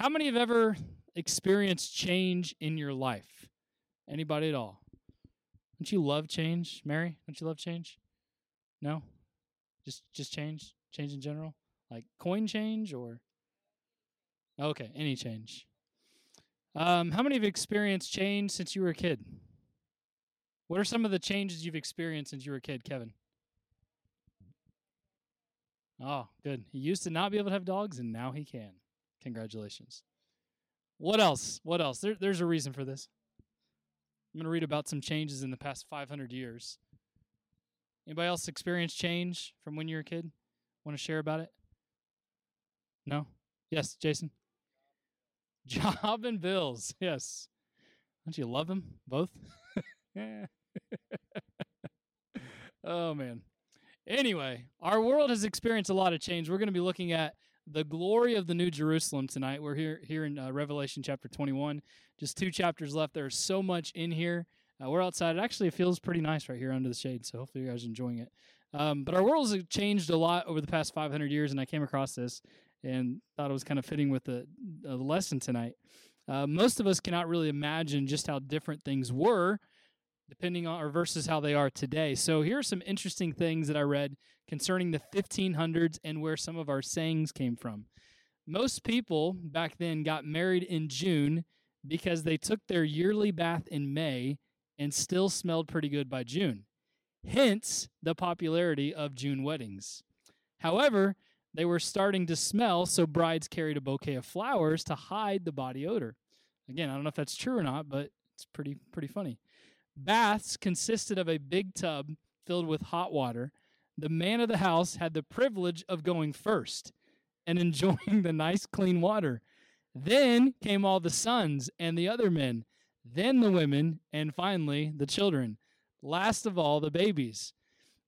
How many have ever experienced change in your life? Anybody at all? Don't you love change, Mary? Don't you love change? No? Just just change? Change in general? Like coin change or Okay, any change. Um, how many have experienced change since you were a kid? What are some of the changes you've experienced since you were a kid, Kevin? Oh, good. He used to not be able to have dogs, and now he can. Congratulations. What else? What else? There, there's a reason for this. I'm going to read about some changes in the past 500 years. Anybody else experience change from when you were a kid? Want to share about it? No? Yes, Jason? Job and bills. Yes. Don't you love them both? oh, man. Anyway, our world has experienced a lot of change. We're going to be looking at the glory of the New Jerusalem tonight. We're here here in uh, Revelation chapter 21. Just two chapters left. There's so much in here. Uh, we're outside. It actually feels pretty nice right here under the shade. So hopefully you guys are enjoying it. Um, but our world has changed a lot over the past 500 years, and I came across this and thought it was kind of fitting with the, the lesson tonight. Uh, most of us cannot really imagine just how different things were depending on or versus how they are today. So here are some interesting things that I read concerning the 1500s and where some of our sayings came from. Most people back then got married in June because they took their yearly bath in May and still smelled pretty good by June. Hence the popularity of June weddings. However, they were starting to smell, so brides carried a bouquet of flowers to hide the body odor. Again, I don't know if that's true or not, but it's pretty pretty funny. Baths consisted of a big tub filled with hot water. The man of the house had the privilege of going first and enjoying the nice clean water. Then came all the sons and the other men, then the women, and finally the children. Last of all, the babies.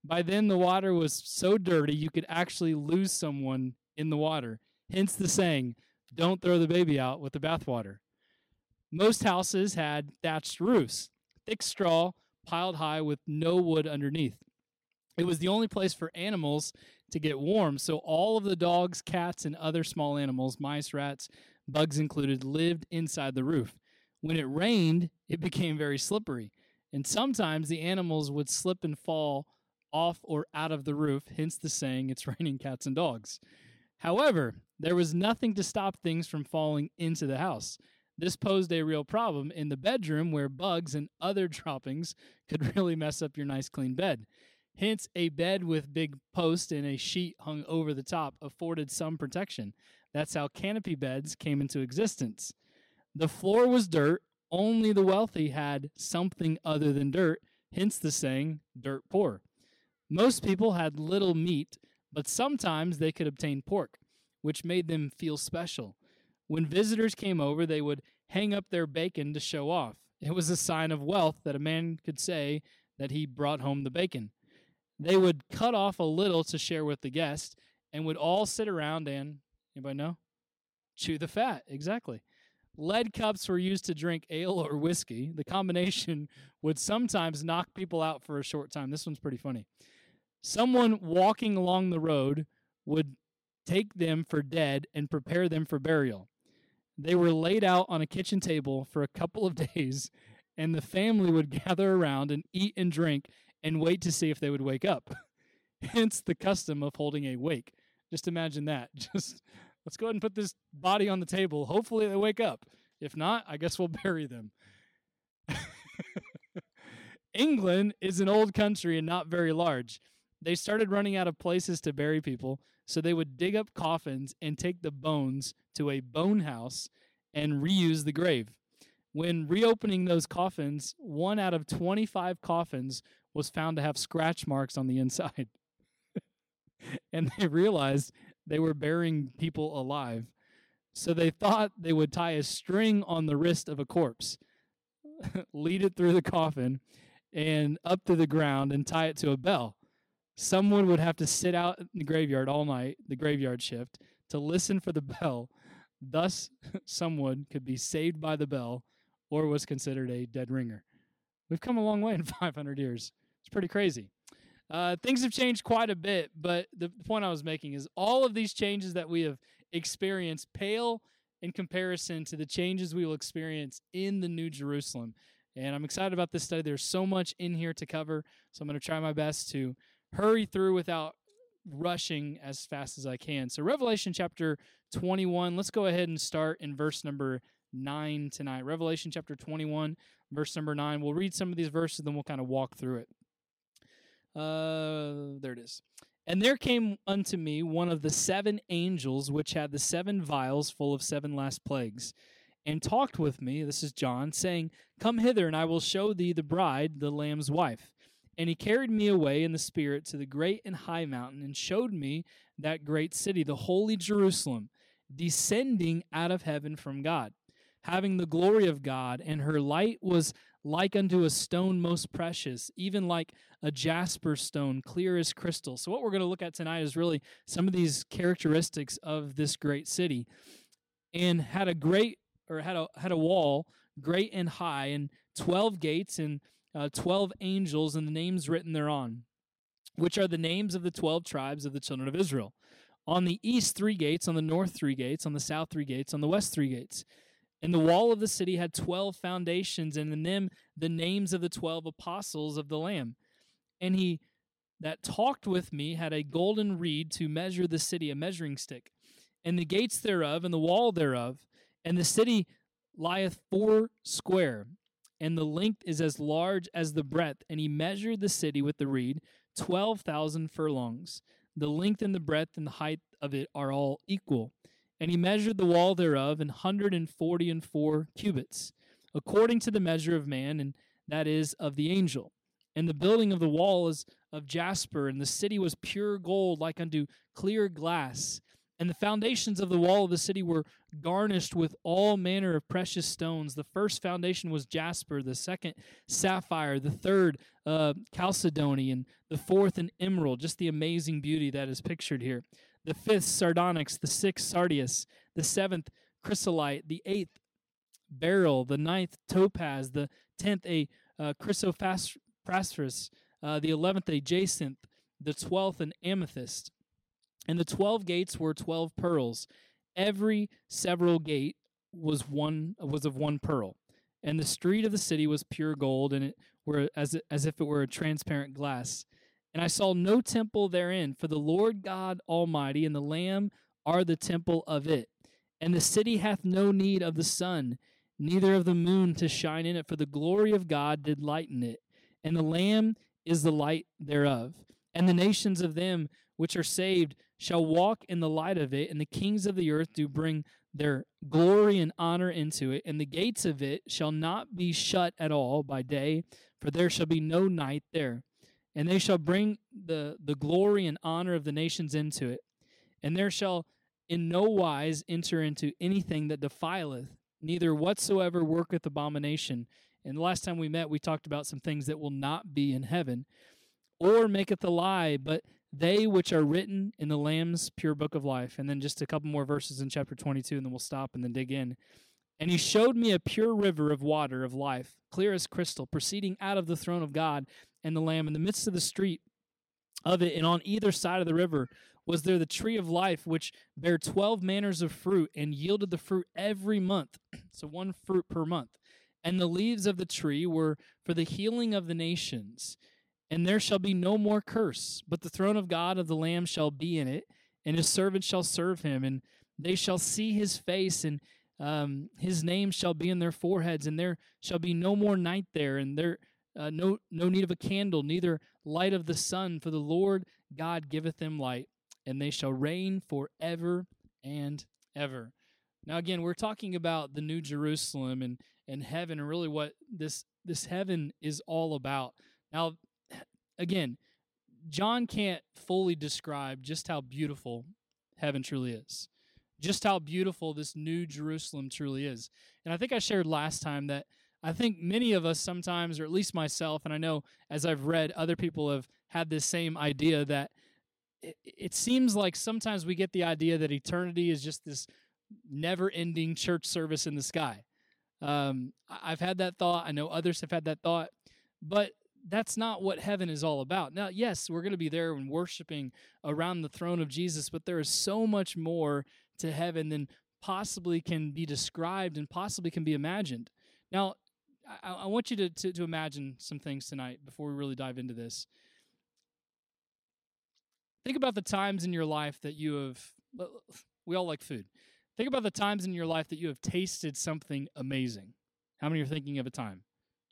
By then, the water was so dirty you could actually lose someone in the water. Hence the saying, don't throw the baby out with the bathwater. Most houses had thatched roofs thick straw piled high with no wood underneath. It was the only place for animals to get warm, so all of the dogs, cats, and other small animals, mice, rats, bugs included, lived inside the roof. When it rained, it became very slippery, and sometimes the animals would slip and fall off or out of the roof, hence the saying, it's raining cats and dogs. However, there was nothing to stop things from falling into the house. This posed a real problem in the bedroom where bugs and other droppings could really mess up your nice clean bed. Hence, a bed with big posts and a sheet hung over the top afforded some protection. That's how canopy beds came into existence. The floor was dirt, only the wealthy had something other than dirt, hence the saying, dirt poor. Most people had little meat, but sometimes they could obtain pork, which made them feel special. When visitors came over, they would hang up their bacon to show off. It was a sign of wealth that a man could say that he brought home the bacon. They would cut off a little to share with the guest and would all sit around and, anybody know? Chew the fat, exactly. Lead cups were used to drink ale or whiskey. The combination would sometimes knock people out for a short time. This one's pretty funny. Someone walking along the road would take them for dead and prepare them for burial. They were laid out on a kitchen table for a couple of days, and the family would gather around and eat and drink and wait to see if they would wake up. Hence the custom of holding a wake. Just imagine that. Just let's go ahead and put this body on the table. Hopefully they wake up. If not, I guess we'll bury them. England is an old country and not very large. They started running out of places to bury people, so they would dig up coffins and take the bones to a bone house and reuse the grave. When reopening those coffins, one out of 25 coffins was found to have scratch marks on the inside. and they realized they were burying people alive. So they thought they would tie a string on the wrist of a corpse, lead it through the coffin and up to the ground and tie it to a bell. Someone would have to sit out in the graveyard all night, the graveyard shift, to listen for the bell. Thus, someone could be saved by the bell or was considered a dead ringer. We've come a long way in 500 years. It's pretty crazy. Uh, things have changed quite a bit, but the point I was making is all of these changes that we have experienced pale in comparison to the changes we will experience in the New Jerusalem. And I'm excited about this study. There's so much in here to cover, so I'm going to try my best to hurry through without rushing as fast as I can. So, Revelation chapter 21, let's go ahead and start in verse number 9 tonight. Revelation chapter 21, verse number 9. We'll read some of these verses, then we'll kind of walk through it. Uh, there it is. And there came unto me one of the seven angels which had the seven vials full of seven last plagues, and talked with me, this is John, saying, Come hither, and I will show thee the bride, the Lamb's wife. And he carried me away in the Spirit to the great and high mountain, and showed me that great city, the holy Jerusalem, descending out of heaven from God, having the glory of God, and her light was like unto a stone most precious, even like a jasper stone, clear as crystal. So, what we're going to look at tonight is really some of these characteristics of this great city. And had a great, or had a, had a wall great and high, and 12 gates, and uh, 12 angels, and the names written thereon, which are the names of the 12 tribes of the children of Israel. On the east, three gates, on the north, three gates, on the south, three gates, on the west, three gates. And the wall of the city had 12 foundations, and in them the names of the 12 apostles of the Lamb. And he that talked with me had a golden reed to measure the city, a measuring stick, and the gates thereof, and the wall thereof. And the city lieth four square, and the length is as large as the breadth. And he measured the city with the reed, 12,000 furlongs. The length and the breadth and the height of it are all equal. And he measured the wall thereof an hundred and forty and four cubits, according to the measure of man, and that is of the angel. And the building of the wall is of jasper, and the city was pure gold, like unto clear glass. And the foundations of the wall of the city were garnished with all manner of precious stones. The first foundation was jasper, the second sapphire, the third uh, chalcedony, and the fourth an emerald. Just the amazing beauty that is pictured here. The fifth sardonyx, the sixth sardius, the seventh chrysolite, the eighth beryl, the ninth topaz, the tenth a uh, uh, the eleventh a jacinth, the twelfth an amethyst. And the twelve gates were twelve pearls. Every several gate was one was of one pearl. And the street of the city was pure gold, and it were as as if it were a transparent glass. And I saw no temple therein, for the Lord God Almighty and the Lamb are the temple of it. And the city hath no need of the sun, neither of the moon to shine in it, for the glory of God did lighten it. And the Lamb is the light thereof. And the nations of them which are saved shall walk in the light of it, and the kings of the earth do bring their glory and honor into it. And the gates of it shall not be shut at all by day, for there shall be no night there and they shall bring the, the glory and honor of the nations into it. And there shall in no wise enter into anything that defileth, neither whatsoever worketh abomination. And the last time we met, we talked about some things that will not be in heaven, or maketh a lie, but they which are written in the Lamb's pure book of life. And then just a couple more verses in chapter 22, and then we'll stop and then dig in. And he showed me a pure river of water of life, clear as crystal, proceeding out of the throne of God and the Lamb. In the midst of the street of it, and on either side of the river, was there the tree of life, which bare twelve manners of fruit, and yielded the fruit every month. So one fruit per month. And the leaves of the tree were for the healing of the nations. And there shall be no more curse, but the throne of God of the Lamb shall be in it, and his servants shall serve him, and they shall see his face, and um, his name shall be in their foreheads, and there shall be no more night there, and there uh, no no need of a candle, neither light of the sun, for the Lord God giveth them light, and they shall reign forever and ever. Now again, we're talking about the New Jerusalem and and heaven, and really what this this heaven is all about. Now, again, John can't fully describe just how beautiful heaven truly is, just how beautiful this New Jerusalem truly is. And I think I shared last time that I think many of us sometimes, or at least myself, and I know as I've read, other people have had this same idea that it, it seems like sometimes we get the idea that eternity is just this never ending church service in the sky. Um, I've had that thought. I know others have had that thought, but that's not what heaven is all about. Now, yes, we're going to be there and worshiping around the throne of Jesus, but there is so much more to heaven than possibly can be described and possibly can be imagined. Now, I, I want you to, to, to imagine some things tonight before we really dive into this. Think about the times in your life that you have, we all like food. Think about the times in your life that you have tasted something amazing. How many are thinking of a time?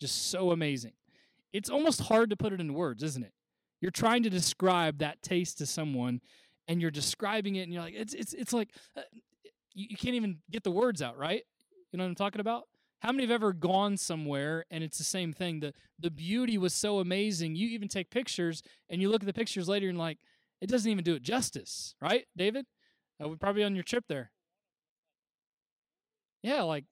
Just so amazing. It's almost hard to put it into words, isn't it? You're trying to describe that taste to someone and you're describing it and you're like, it's, it's, it's like, uh, you, you can't even get the words out, right? You know what I'm talking about? How many have ever gone somewhere and it's the same thing? The the beauty was so amazing. You even take pictures and you look at the pictures later and like, it doesn't even do it justice, right, David? Uh, we're probably on your trip there. Yeah, like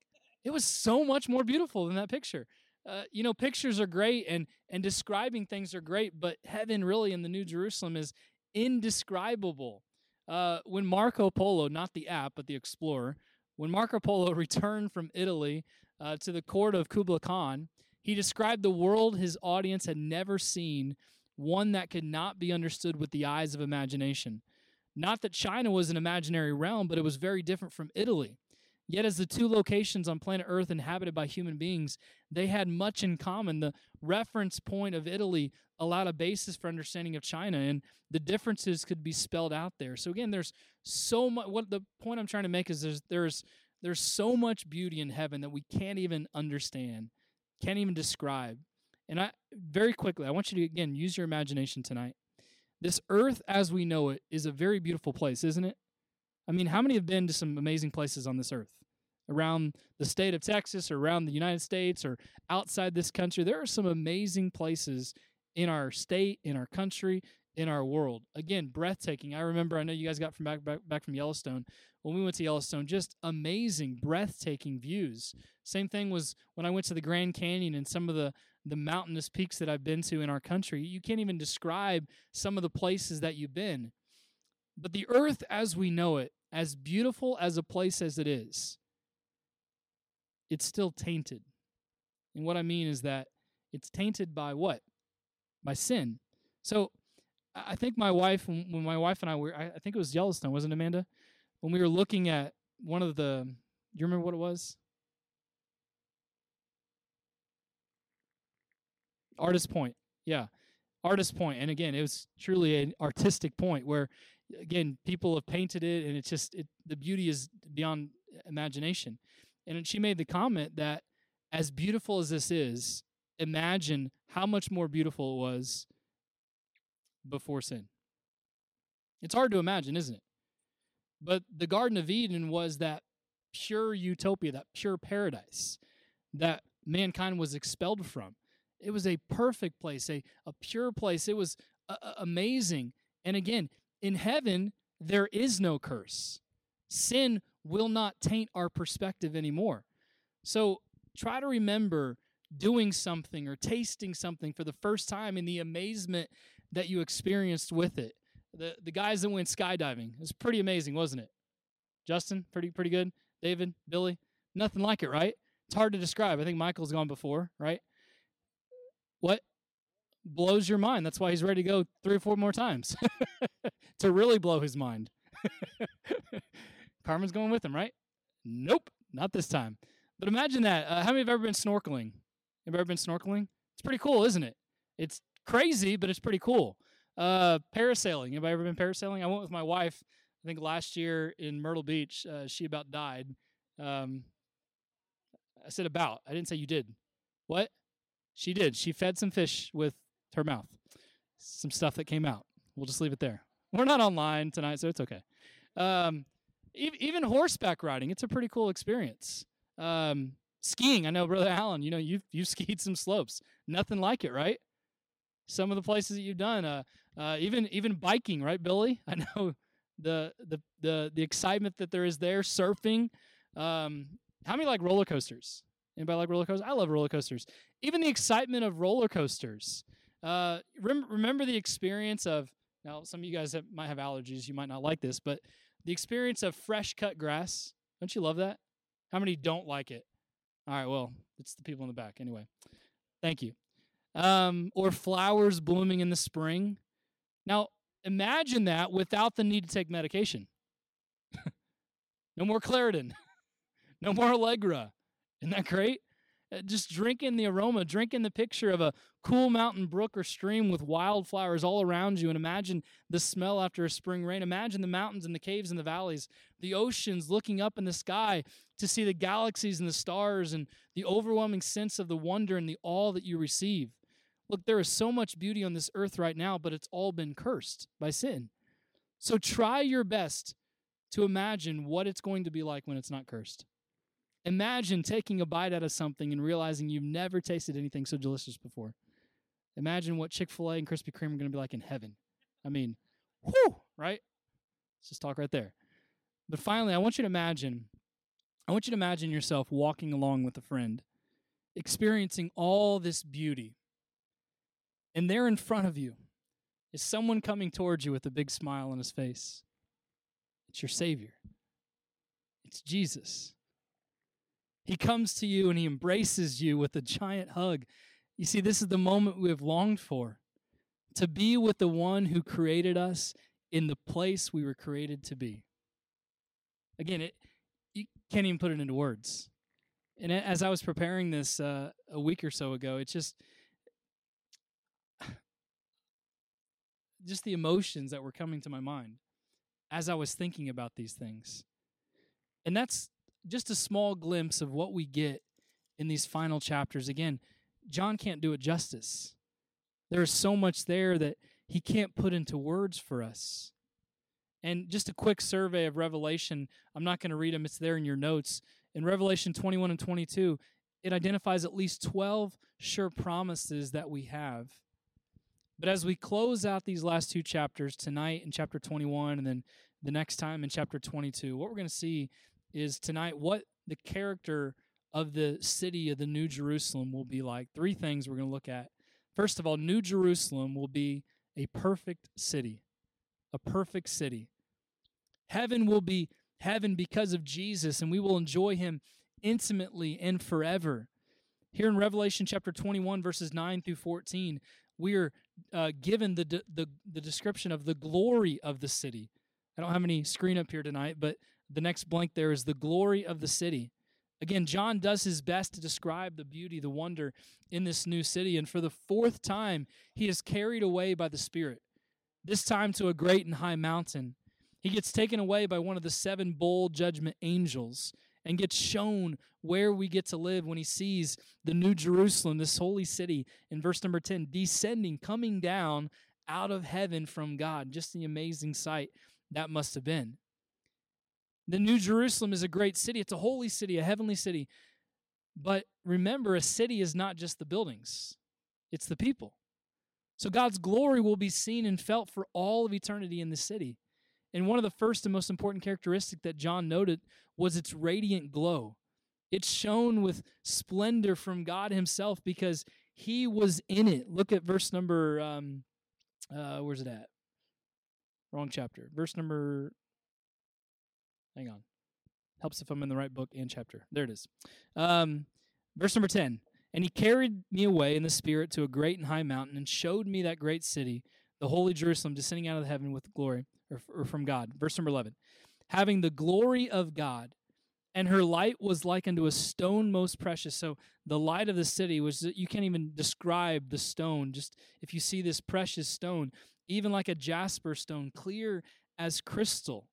it was so much more beautiful than that picture. Uh, you know, pictures are great and and describing things are great, but heaven really in the New Jerusalem is indescribable. Uh, when Marco Polo, not the app, but the explorer, when Marco Polo returned from Italy uh, to the court of Kublai Khan, he described the world his audience had never seen, one that could not be understood with the eyes of imagination. Not that China was an imaginary realm, but it was very different from Italy. Yet, as the two locations on planet Earth inhabited by human beings, they had much in common. The reference point of Italy allowed a basis for understanding of China, and the differences could be spelled out there. So, again, there's so much. What the point I'm trying to make is there's there's there's so much beauty in heaven that we can't even understand, can't even describe. And I very quickly, I want you to again use your imagination tonight. This earth as we know it is a very beautiful place, isn't it? I mean, how many have been to some amazing places on this earth? Around the state of Texas or around the United States or outside this country, there are some amazing places in our state, in our country, in our world. Again, breathtaking. I remember, I know you guys got from back, back, back from Yellowstone. When we went to Yellowstone, just amazing, breathtaking views. Same thing was when I went to the Grand Canyon and some of the, the mountainous peaks that I've been to in our country. You can't even describe some of the places that you've been. But the earth as we know it, as beautiful as a place as it is, it's still tainted. And what I mean is that it's tainted by what? By sin. So I think my wife, when my wife and I were, I think it was Yellowstone, wasn't it, Amanda? When we were looking at one of the, you remember what it was? Artist Point. Yeah. Artist Point. And again, it was truly an artistic point where, again, people have painted it and it's just, it, the beauty is beyond imagination. And she made the comment that as beautiful as this is, imagine how much more beautiful it was before sin. It's hard to imagine, isn't it? But the Garden of Eden was that pure utopia, that pure paradise that mankind was expelled from. It was a perfect place, a, a pure place. It was uh, amazing. And again, in heaven, there is no curse. Sin will not taint our perspective anymore. So try to remember doing something or tasting something for the first time in the amazement that you experienced with it. The the guys that went skydiving. It was pretty amazing, wasn't it? Justin, pretty pretty good. David, Billy, nothing like it, right? It's hard to describe. I think Michael's gone before, right? What blows your mind? That's why he's ready to go three or four more times to really blow his mind. Carmen's going with him, right? Nope, not this time. But imagine that. Uh, how many have ever been snorkeling? Have ever been snorkeling? It's pretty cool, isn't it? It's crazy, but it's pretty cool. Uh, parasailing. Have I ever been parasailing? I went with my wife. I think last year in Myrtle Beach. Uh, she about died. Um, I said about. I didn't say you did. What? She did. She fed some fish with her mouth. Some stuff that came out. We'll just leave it there. We're not online tonight, so it's okay. Um, even horseback riding, it's a pretty cool experience. Um, skiing, I know, brother Allen. You know, you've you've skied some slopes. Nothing like it, right? some of the places that you've done. Uh, uh, even even biking, right, Billy? I know the the the the excitement that there is there. Surfing. Um, how many like roller coasters? Anybody like roller coasters? I love roller coasters. Even the excitement of roller coasters. Uh, rem- remember the experience of now. Some of you guys have, might have allergies. You might not like this, but the experience of fresh cut grass. Don't you love that? How many don't like it? All right. Well, it's the people in the back. Anyway, thank you um, or flowers blooming in the spring. Now, imagine that without the need to take medication. No more Claritin. no more Allegra. Isn't that great? Uh, just drinking the aroma, drinking the picture of a cool mountain brook or stream with wildflowers all around you, and imagine the smell after a spring rain. Imagine the mountains and the caves and the valleys, the oceans looking up in the sky to see the galaxies and the stars, and the overwhelming sense of the wonder and the awe that you receive. Look, there is so much beauty on this earth right now, but it's all been cursed by sin. So try your best to imagine what it's going to be like when it's not cursed. Imagine taking a bite out of something and realizing you've never tasted anything so delicious before. Imagine what Chick fil A and Krispy Kreme are going to be like in heaven. I mean, whew, right? Let's just talk right there. But finally, I want you to imagine I want you to imagine yourself walking along with a friend, experiencing all this beauty. And there in front of you is someone coming towards you with a big smile on his face. It's your Savior, it's Jesus. He comes to you and he embraces you with a giant hug. You see, this is the moment we have longed for to be with the one who created us in the place we were created to be. Again, it, you can't even put it into words. And as I was preparing this uh, a week or so ago, it's just just the emotions that were coming to my mind as I was thinking about these things. And that's just a small glimpse of what we get in these final chapters. Again, John can't do it justice. There is so much there that he can't put into words for us. And just a quick survey of Revelation, I'm not going to read them, it's there in your notes. In Revelation 21 and 22, it identifies at least 12 sure promises that we have. But as we close out these last two chapters, tonight in chapter 21 and then the next time in chapter 22, what we're going to see is tonight what the character of the city of the New Jerusalem will be like. Three things we're going to look at. First of all, New Jerusalem will be a perfect city. A perfect city. Heaven will be heaven because of Jesus, and we will enjoy him intimately and forever. Here in Revelation chapter 21, verses 9 through 14, we are uh, given the, the, the description of the glory of the city. I don't have any screen up here tonight, but the next blank there is the glory of the city. Again, John does his best to describe the beauty, the wonder in this new city. And for the fourth time, he is carried away by the Spirit, this time to a great and high mountain. He gets taken away by one of the seven bold judgment angels and gets shown where we get to live when he sees the new Jerusalem, this holy city, in verse number 10, descending, coming down out of heaven from God. Just the amazing sight that must have been. The New Jerusalem is a great city. It's a holy city, a heavenly city. But remember, a city is not just the buildings, it's the people. So God's glory will be seen and felt for all of eternity in the city. And one of the first and most important characteristics that John noted was its radiant glow. It shone with splendor from God Himself because He was in it. Look at verse number, um, uh, where's it at? Wrong chapter. Verse number Hang on. Helps if I'm in the right book and chapter. There it is. Um, verse number 10. And he carried me away in the spirit to a great and high mountain and showed me that great city, the holy Jerusalem, descending out of heaven with glory, or, or from God. Verse number 11. Having the glory of God, and her light was like unto a stone most precious. So the light of the city was you can't even describe the stone. Just if you see this precious stone, even like a jasper stone, clear as crystal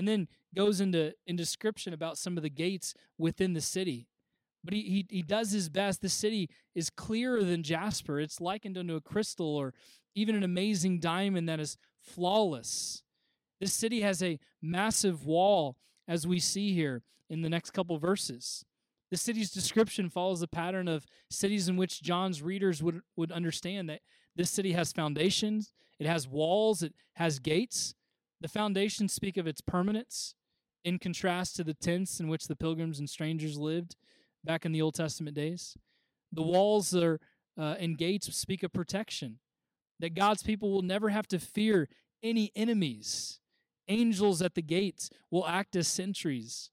and then goes into in description about some of the gates within the city. But he, he, he does his best. The city is clearer than jasper. It's likened unto a crystal or even an amazing diamond that is flawless. This city has a massive wall, as we see here in the next couple verses. The city's description follows the pattern of cities in which John's readers would, would understand that this city has foundations, it has walls, it has gates, the foundations speak of its permanence in contrast to the tents in which the pilgrims and strangers lived back in the Old Testament days. The walls are, uh, and gates speak of protection, that God's people will never have to fear any enemies. Angels at the gates will act as sentries.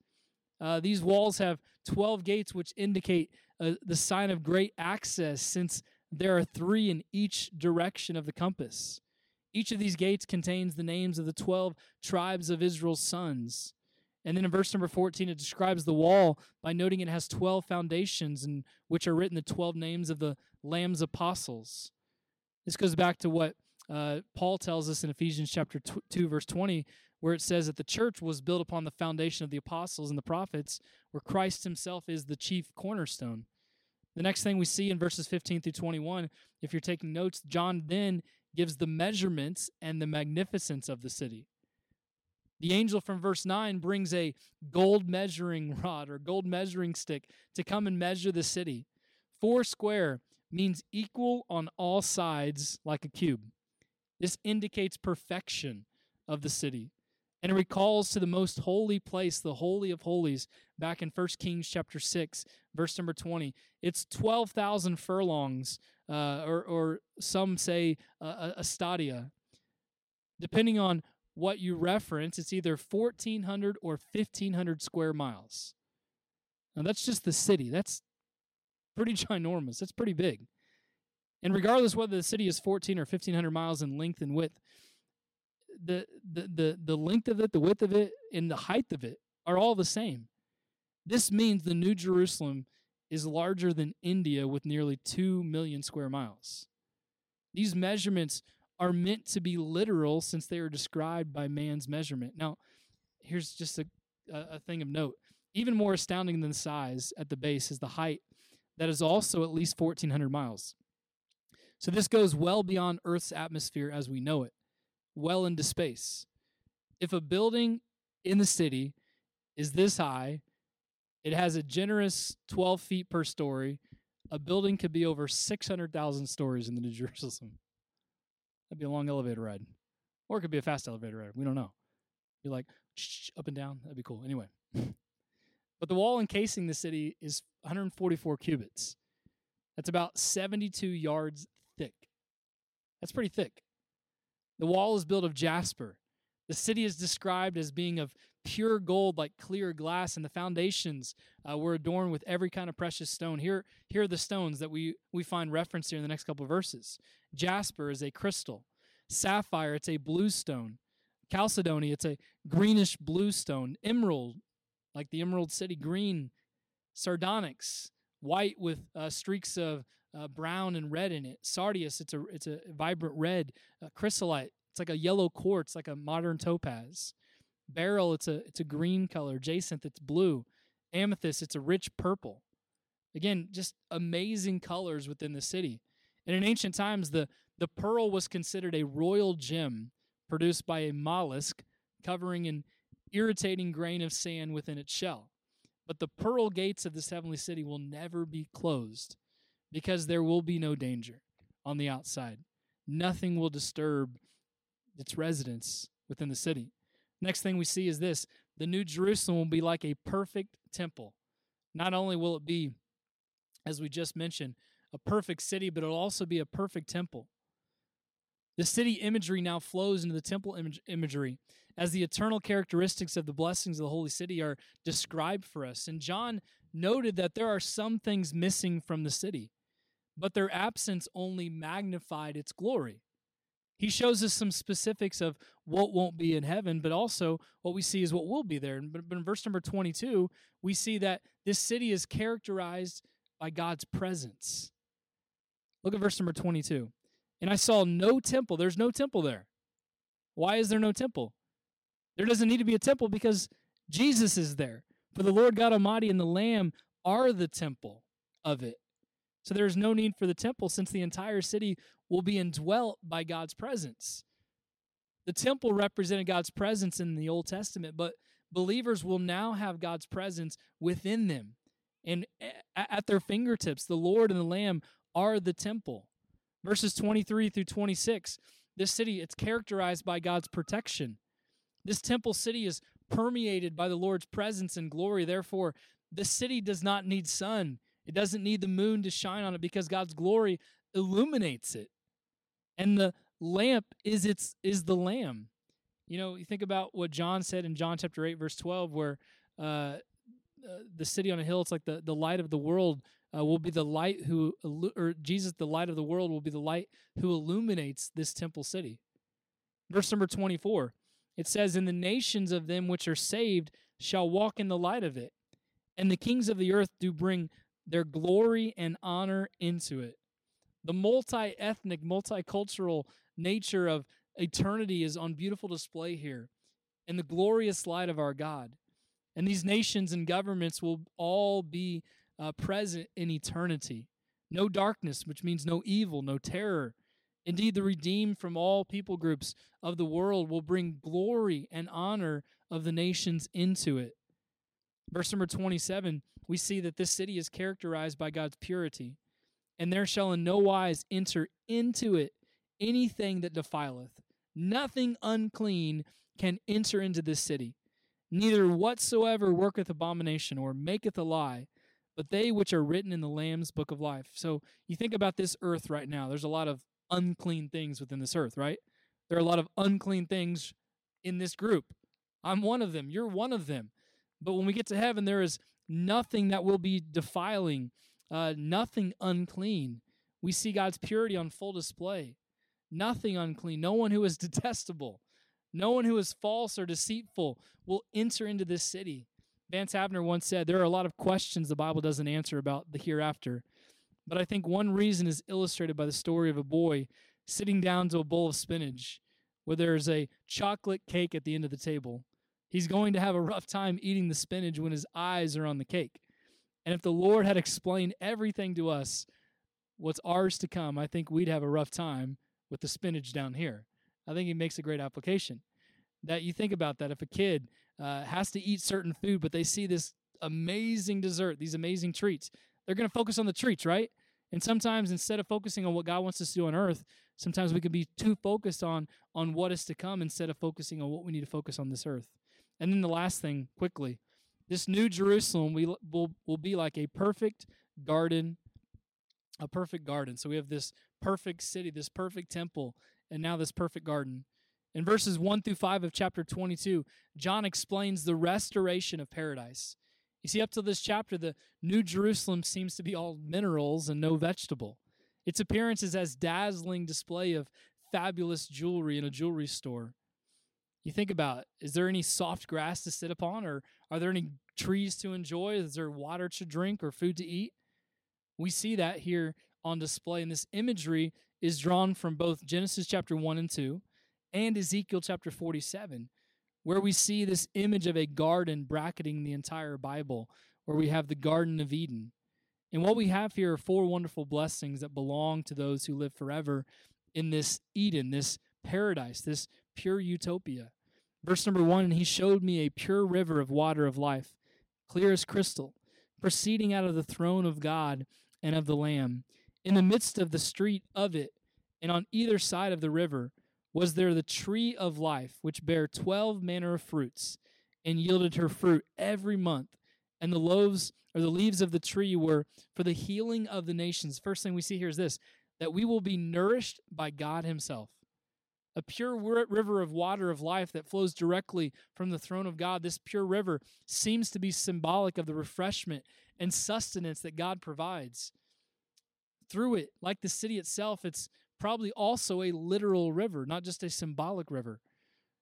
Uh, these walls have 12 gates, which indicate uh, the sign of great access, since there are three in each direction of the compass. Each of these gates contains the names of the 12 tribes of Israel's sons. And then in verse number 14, it describes the wall by noting it has 12 foundations, in which are written the 12 names of the Lamb's apostles. This goes back to what uh, Paul tells us in Ephesians chapter 2, verse 20, where it says that the church was built upon the foundation of the apostles and the prophets, where Christ himself is the chief cornerstone. The next thing we see in verses 15 through 21, if you're taking notes, John then gives the measurements and the magnificence of the city. The angel from verse 9 brings a gold measuring rod or gold measuring stick to come and measure the city. Four square means equal on all sides like a cube. This indicates perfection of the city. And recalls to the most holy place, the holy of holies, back in 1 Kings chapter 6, verse number 20. It's 12,000 furlongs, uh, or, or some say uh, a stadia. Depending on what you reference, it's either 1,400 or 1,500 square miles. Now, that's just the city. That's pretty ginormous. That's pretty big. And regardless whether the city is 14 or 1,500 miles in length and width, the, the, the, the length of it, the width of it, and the height of it are all the same. This means the New Jerusalem is larger than India with nearly 2 million square miles. These measurements are meant to be literal since they are described by man's measurement. Now, here's just a, a thing of note. Even more astounding than the size at the base is the height that is also at least 1,400 miles. So this goes well beyond Earth's atmosphere as we know it, well into space. If a building in the city is this high, it has a generous 12 feet per story. A building could be over 600,000 stories in the New Jerusalem. That'd be a long elevator ride. Or it could be a fast elevator ride. We don't know. Be like up and down. That'd be cool. Anyway. but the wall encasing the city is 144 cubits. That's about 72 yards thick. That's pretty thick. The wall is built of jasper. The city is described as being of pure gold, like clear glass, and the foundations uh, were adorned with every kind of precious stone. Here, here are the stones that we, we find referenced here in the next couple of verses. Jasper is a crystal. Sapphire, it's a blue stone. Chalcedony, it's a greenish blue stone. Emerald, like the Emerald City, green. Sardonyx, white with uh, streaks of uh, brown and red in it. Sardius, it's a it's a vibrant red. Uh, chrysolite, it's like a yellow quartz, like a modern topaz. Beryl, it's a it's a green color. Jacinth, it's blue. Amethyst, it's a rich purple. Again, just amazing colors within the city. And in ancient times, the the pearl was considered a royal gem produced by a mollusk covering an irritating grain of sand within its shell. But the pearl gates of this heavenly city will never be closed because there will be no danger on the outside. Nothing will disturb its residents within the city. Next thing we see is this the New Jerusalem will be like a perfect temple. Not only will it be, as we just mentioned, a perfect city, but it'll also be a perfect temple. The city imagery now flows into the temple image, imagery as the eternal characteristics of the blessings of the holy city are described for us. And John noted that there are some things missing from the city, but their absence only magnified its glory. He shows us some specifics of what won't be in heaven, but also what we see is what will be there. But in verse number 22, we see that this city is characterized by God's presence. Look at verse number 22. And I saw no temple. There's no temple there. Why is there no temple? There doesn't need to be a temple because Jesus is there. For the Lord God Almighty and the Lamb are the temple of it. So there is no need for the temple since the entire city will be indwelt by God's presence. The temple represented God's presence in the Old Testament, but believers will now have God's presence within them and at their fingertips. The Lord and the Lamb are the temple. Verses 23 through 26. This city, it's characterized by God's protection. This temple city is permeated by the Lord's presence and glory. Therefore, the city does not need sun. It doesn't need the moon to shine on it because God's glory illuminates it. And the lamp is its is the lamb. You know, you think about what John said in John chapter 8 verse 12 where uh, uh, the city on a hill it's like the the light of the world uh, will be the light who or Jesus the light of the world will be the light who illuminates this temple city. Verse number 24. It says in the nations of them which are saved shall walk in the light of it, and the kings of the earth do bring their glory and honor into it. The multi ethnic, multicultural nature of eternity is on beautiful display here in the glorious light of our God. And these nations and governments will all be uh, present in eternity. No darkness, which means no evil, no terror. Indeed, the redeemed from all people groups of the world will bring glory and honor of the nations into it. Verse number 27, we see that this city is characterized by God's purity, and there shall in no wise enter into it anything that defileth. Nothing unclean can enter into this city, neither whatsoever worketh abomination or maketh a lie, but they which are written in the Lamb's book of life. So you think about this earth right now. There's a lot of unclean things within this earth, right? There are a lot of unclean things in this group. I'm one of them. You're one of them. But when we get to heaven, there is nothing that will be defiling, uh, nothing unclean. We see God's purity on full display. Nothing unclean. No one who is detestable. No one who is false or deceitful will enter into this city. Vance Havner once said there are a lot of questions the Bible doesn't answer about the hereafter. But I think one reason is illustrated by the story of a boy sitting down to a bowl of spinach where there's a chocolate cake at the end of the table. He's going to have a rough time eating the spinach when his eyes are on the cake. And if the Lord had explained everything to us, what's ours to come, I think we'd have a rough time with the spinach down here. I think he makes a great application. That you think about that if a kid uh, has to eat certain food, but they see this amazing dessert, these amazing treats, they're going to focus on the treats, right? And sometimes instead of focusing on what God wants us to do on earth, sometimes we can be too focused on on what is to come instead of focusing on what we need to focus on this earth. And then the last thing, quickly, this new Jerusalem we will will be like a perfect garden, a perfect garden. So we have this perfect city, this perfect temple, and now this perfect garden. In verses 1 through 5 of chapter 22, John explains the restoration of paradise. You see, up to this chapter, the New Jerusalem seems to be all minerals and no vegetable. Its appearance is as dazzling display of fabulous jewelry in a jewelry store. You think about is there any soft grass to sit upon, or are there any trees to enjoy? Is there water to drink or food to eat? We see that here on display, and this imagery is drawn from both Genesis chapter 1 and 2 and Ezekiel chapter 47, where we see this image of a garden bracketing the entire Bible, where we have the Garden of Eden. And what we have here are four wonderful blessings that belong to those who live forever in this Eden, this paradise, this pure utopia. Verse number one, and he showed me a pure river of water of life, clear as crystal, proceeding out of the throne of God and of the Lamb. In the midst of the street of it, and on either side of the river, was there the tree of life, which bare twelve manner of fruits, and yielded her fruit every month. And the loaves or the leaves of the tree were for the healing of the nations. First thing we see here is this that we will be nourished by God Himself. A pure river of water of life that flows directly from the throne of God. This pure river seems to be symbolic of the refreshment and sustenance that God provides. Through it, like the city itself, it's probably also a literal river, not just a symbolic river.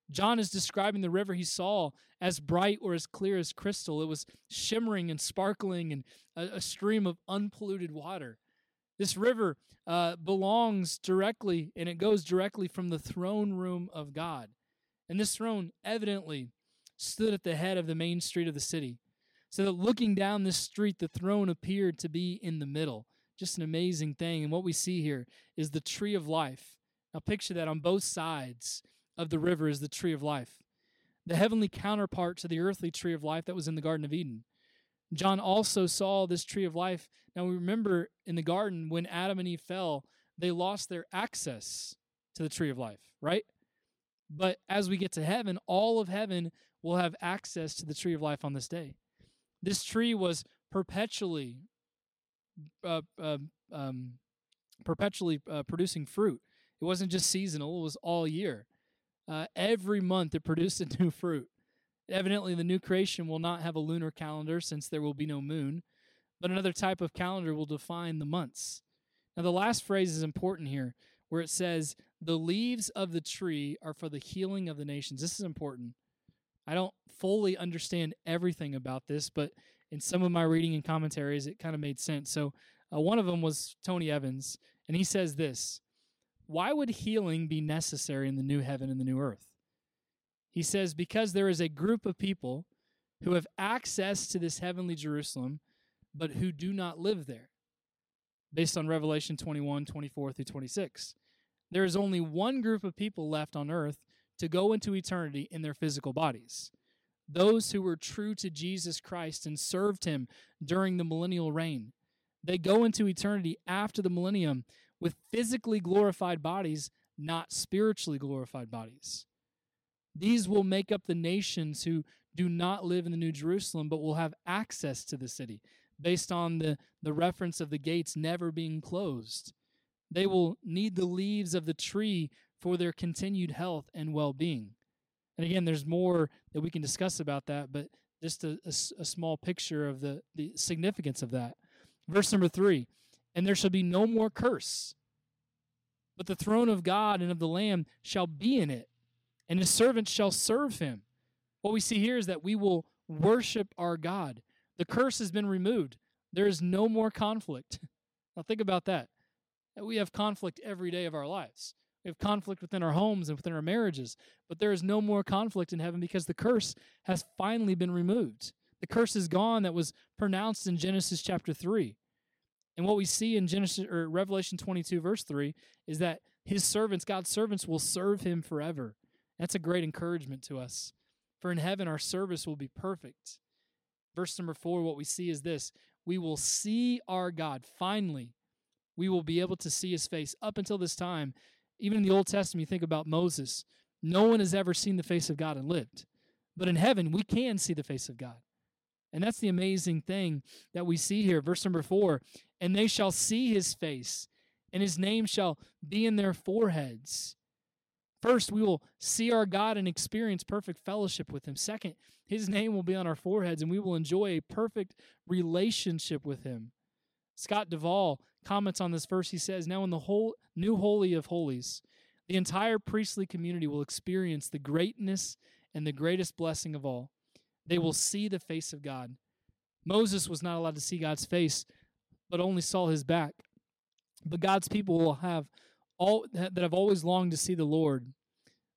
John is describing the river he saw as bright or as clear as crystal. It was shimmering and sparkling and a, a stream of unpolluted water. This river uh, belongs directly and it goes directly from the throne room of God. And this throne evidently stood at the head of the main street of the city. So that looking down this street, the throne appeared to be in the middle. Just an amazing thing. And what we see here is the tree of life. Now, picture that on both sides of the river is the tree of life, the heavenly counterpart to the earthly tree of life that was in the Garden of Eden. John also saw this tree of life. Now, we remember in the garden when Adam and Eve fell, they lost their access to the tree of life, right? But as we get to heaven, all of heaven will have access to the tree of life on this day. This tree was perpetually uh, uh, um, perpetually uh, producing fruit. It wasn't just seasonal; it was all year. Uh, every month, it produced a new fruit. Evidently, the new creation will not have a lunar calendar since there will be no moon, but another type of calendar will define the months. Now, the last phrase is important here, where it says, "The leaves of the tree are for the healing of the nations." This is important. I don't fully understand everything about this, but in some of my reading and commentaries, it kind of made sense. So uh, one of them was Tony Evans, and he says this Why would healing be necessary in the new heaven and the new earth? He says, Because there is a group of people who have access to this heavenly Jerusalem, but who do not live there, based on Revelation 21 24 through 26. There is only one group of people left on earth to go into eternity in their physical bodies those who were true to Jesus Christ and served him during the millennial reign. They go into eternity after the millennium with physically glorified bodies, not spiritually glorified bodies. These will make up the nations who do not live in the New Jerusalem but will have access to the city based on the, the reference of the gates never being closed. They will need the leaves of the tree for their continued health and well being. And again, there's more that we can discuss about that, but just a, a, a, small picture of the, the significance of that. Verse number three And there shall be no more curse, but the throne of God and of the Lamb shall be in it, and his servants shall serve him. What we see here is that we will worship our God. The curse has been removed, there is no more conflict. Now, think about that. We have conflict every day of our lives. We have conflict within our homes and within our marriages, but there is no more conflict in heaven because the curse has finally been removed. The curse is gone that was pronounced in Genesis chapter 3. And what we see in Genesis or Revelation 22 verse 3 is that his servants, God's servants will serve him forever. That's a great encouragement to us. For in heaven our service will be perfect. Verse number 4 what we see is this, we will see our God finally. We will be able to see his face. Up until this time, even in the Old Testament, you think about Moses. No one has ever seen the face of God and lived. But in heaven, we can see the face of God. And that's the amazing thing that we see here. Verse number four and they shall see his face, and his name shall be in their foreheads. First, we will see our God and experience perfect fellowship with him. Second, his name will be on our foreheads, and we will enjoy a perfect relationship with him. Scott Duvall comments on this verse. He says, Now in the whole new holy of holies, the entire priestly community will experience the greatness and the greatest blessing of all. They will see the face of God. Moses was not allowed to see God's face, but only saw his back. But God's people will have all that have always longed to see the Lord.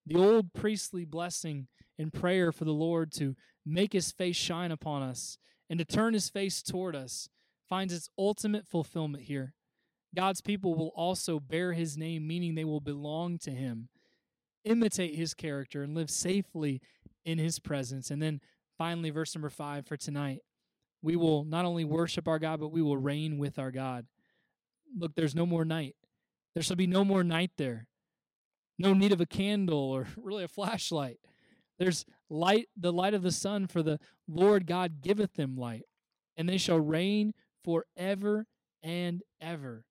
The old priestly blessing and prayer for the Lord to make his face shine upon us and to turn his face toward us finds its ultimate fulfillment here. God's people will also bear his name, meaning they will belong to him, imitate his character, and live safely in his presence. And then finally, verse number five for tonight we will not only worship our God, but we will reign with our God. Look, there's no more night. There shall be no more night there. No need of a candle or really a flashlight. There's light, the light of the sun, for the Lord God giveth them light, and they shall reign forever and ever.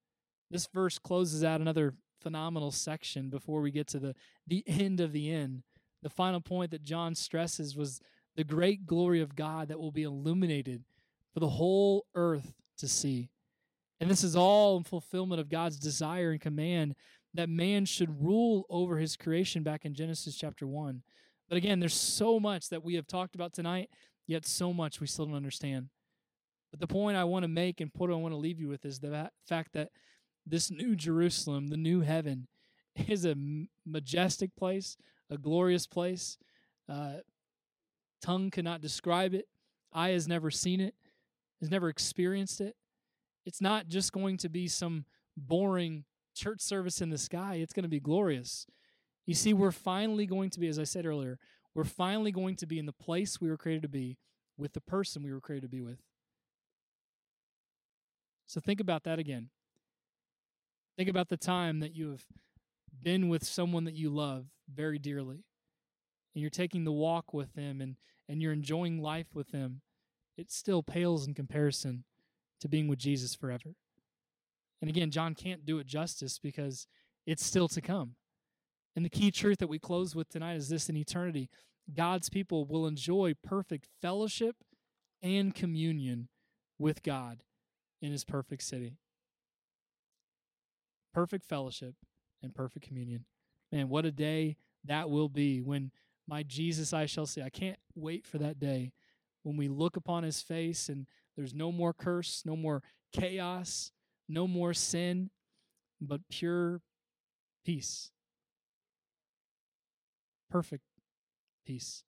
This verse closes out another phenomenal section before we get to the, the end of the end. The final point that John stresses was the great glory of God that will be illuminated for the whole earth to see. And this is all in fulfillment of God's desire and command that man should rule over his creation back in Genesis chapter 1. But again, there's so much that we have talked about tonight, yet so much we still don't understand. But the point I want to make and what I want to leave you with is the fact that this new Jerusalem, the new heaven, is a majestic place, a glorious place. Uh, tongue cannot describe it. Eye has never seen it, has never experienced it. It's not just going to be some boring church service in the sky, it's going to be glorious. You see, we're finally going to be, as I said earlier, we're finally going to be in the place we were created to be with the person we were created to be with. So think about that again. Think about the time that you have been with someone that you love very dearly. And you're taking the walk with them and, and you're enjoying life with them. It still pales in comparison to being with Jesus forever. And again, John can't do it justice because it's still to come. And the key truth that we close with tonight is this in eternity God's people will enjoy perfect fellowship and communion with God in his perfect city. Perfect fellowship and perfect communion. Man, what a day that will be when My Jesus I shall see. I can't wait for that day when we look upon his face and there's no more curse, no more chaos, no more sin, but pure peace. Perfect peace.